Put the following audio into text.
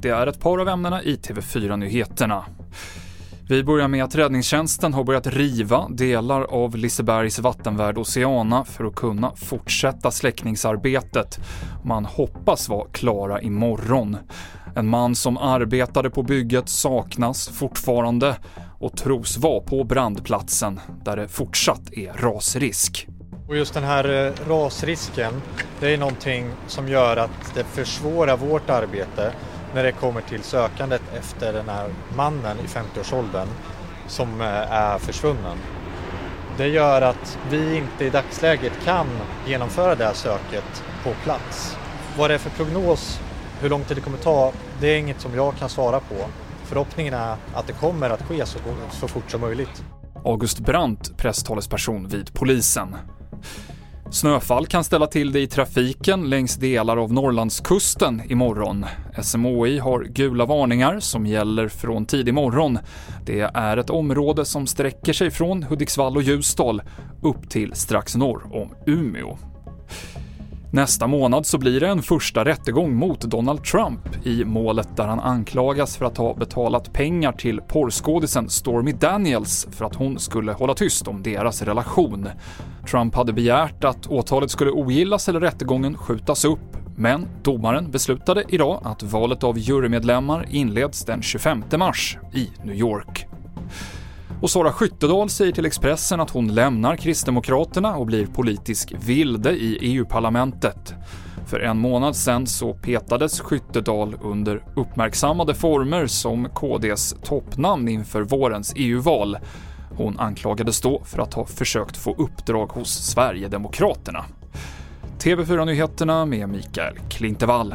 Det är ett par av ämnena i TV4-nyheterna. Vi börjar med att räddningstjänsten har börjat riva delar av Lisebergs vattenvärd Oceana för att kunna fortsätta släckningsarbetet. Man hoppas vara klara imorgon. En man som arbetade på bygget saknas fortfarande och tros vara på brandplatsen där det fortsatt är rasrisk. Och just den här eh, rasrisken, det är någonting som gör att det försvårar vårt arbete när det kommer till sökandet efter den här mannen i 50-årsåldern som eh, är försvunnen. Det gör att vi inte i dagsläget kan genomföra det här söket på plats. Vad det är för prognos, hur lång tid det kommer ta, det är inget som jag kan svara på. Förhoppningen är att det kommer att ske så, så fort som möjligt. August Brandt, presstalesperson vid polisen. Snöfall kan ställa till det i trafiken längs delar av Norrlandskusten imorgon. SMHI har gula varningar som gäller från tidig morgon. Det är ett område som sträcker sig från Hudiksvall och Ljusdal upp till strax norr om Umeå. Nästa månad så blir det en första rättegång mot Donald Trump i målet där han anklagas för att ha betalat pengar till porrskådisen Stormy Daniels för att hon skulle hålla tyst om deras relation. Trump hade begärt att åtalet skulle ogillas eller rättegången skjutas upp, men domaren beslutade idag att valet av jurymedlemmar inleds den 25 mars i New York. Och Sara Skyttedal säger till Expressen att hon lämnar Kristdemokraterna och blir politisk vilde i EU-parlamentet. För en månad sedan så petades Skyttedal under uppmärksammade former som KDs toppnamn inför vårens EU-val. Hon anklagades då för att ha försökt få uppdrag hos Sverigedemokraterna. TV4-nyheterna med Mikael Klintevall.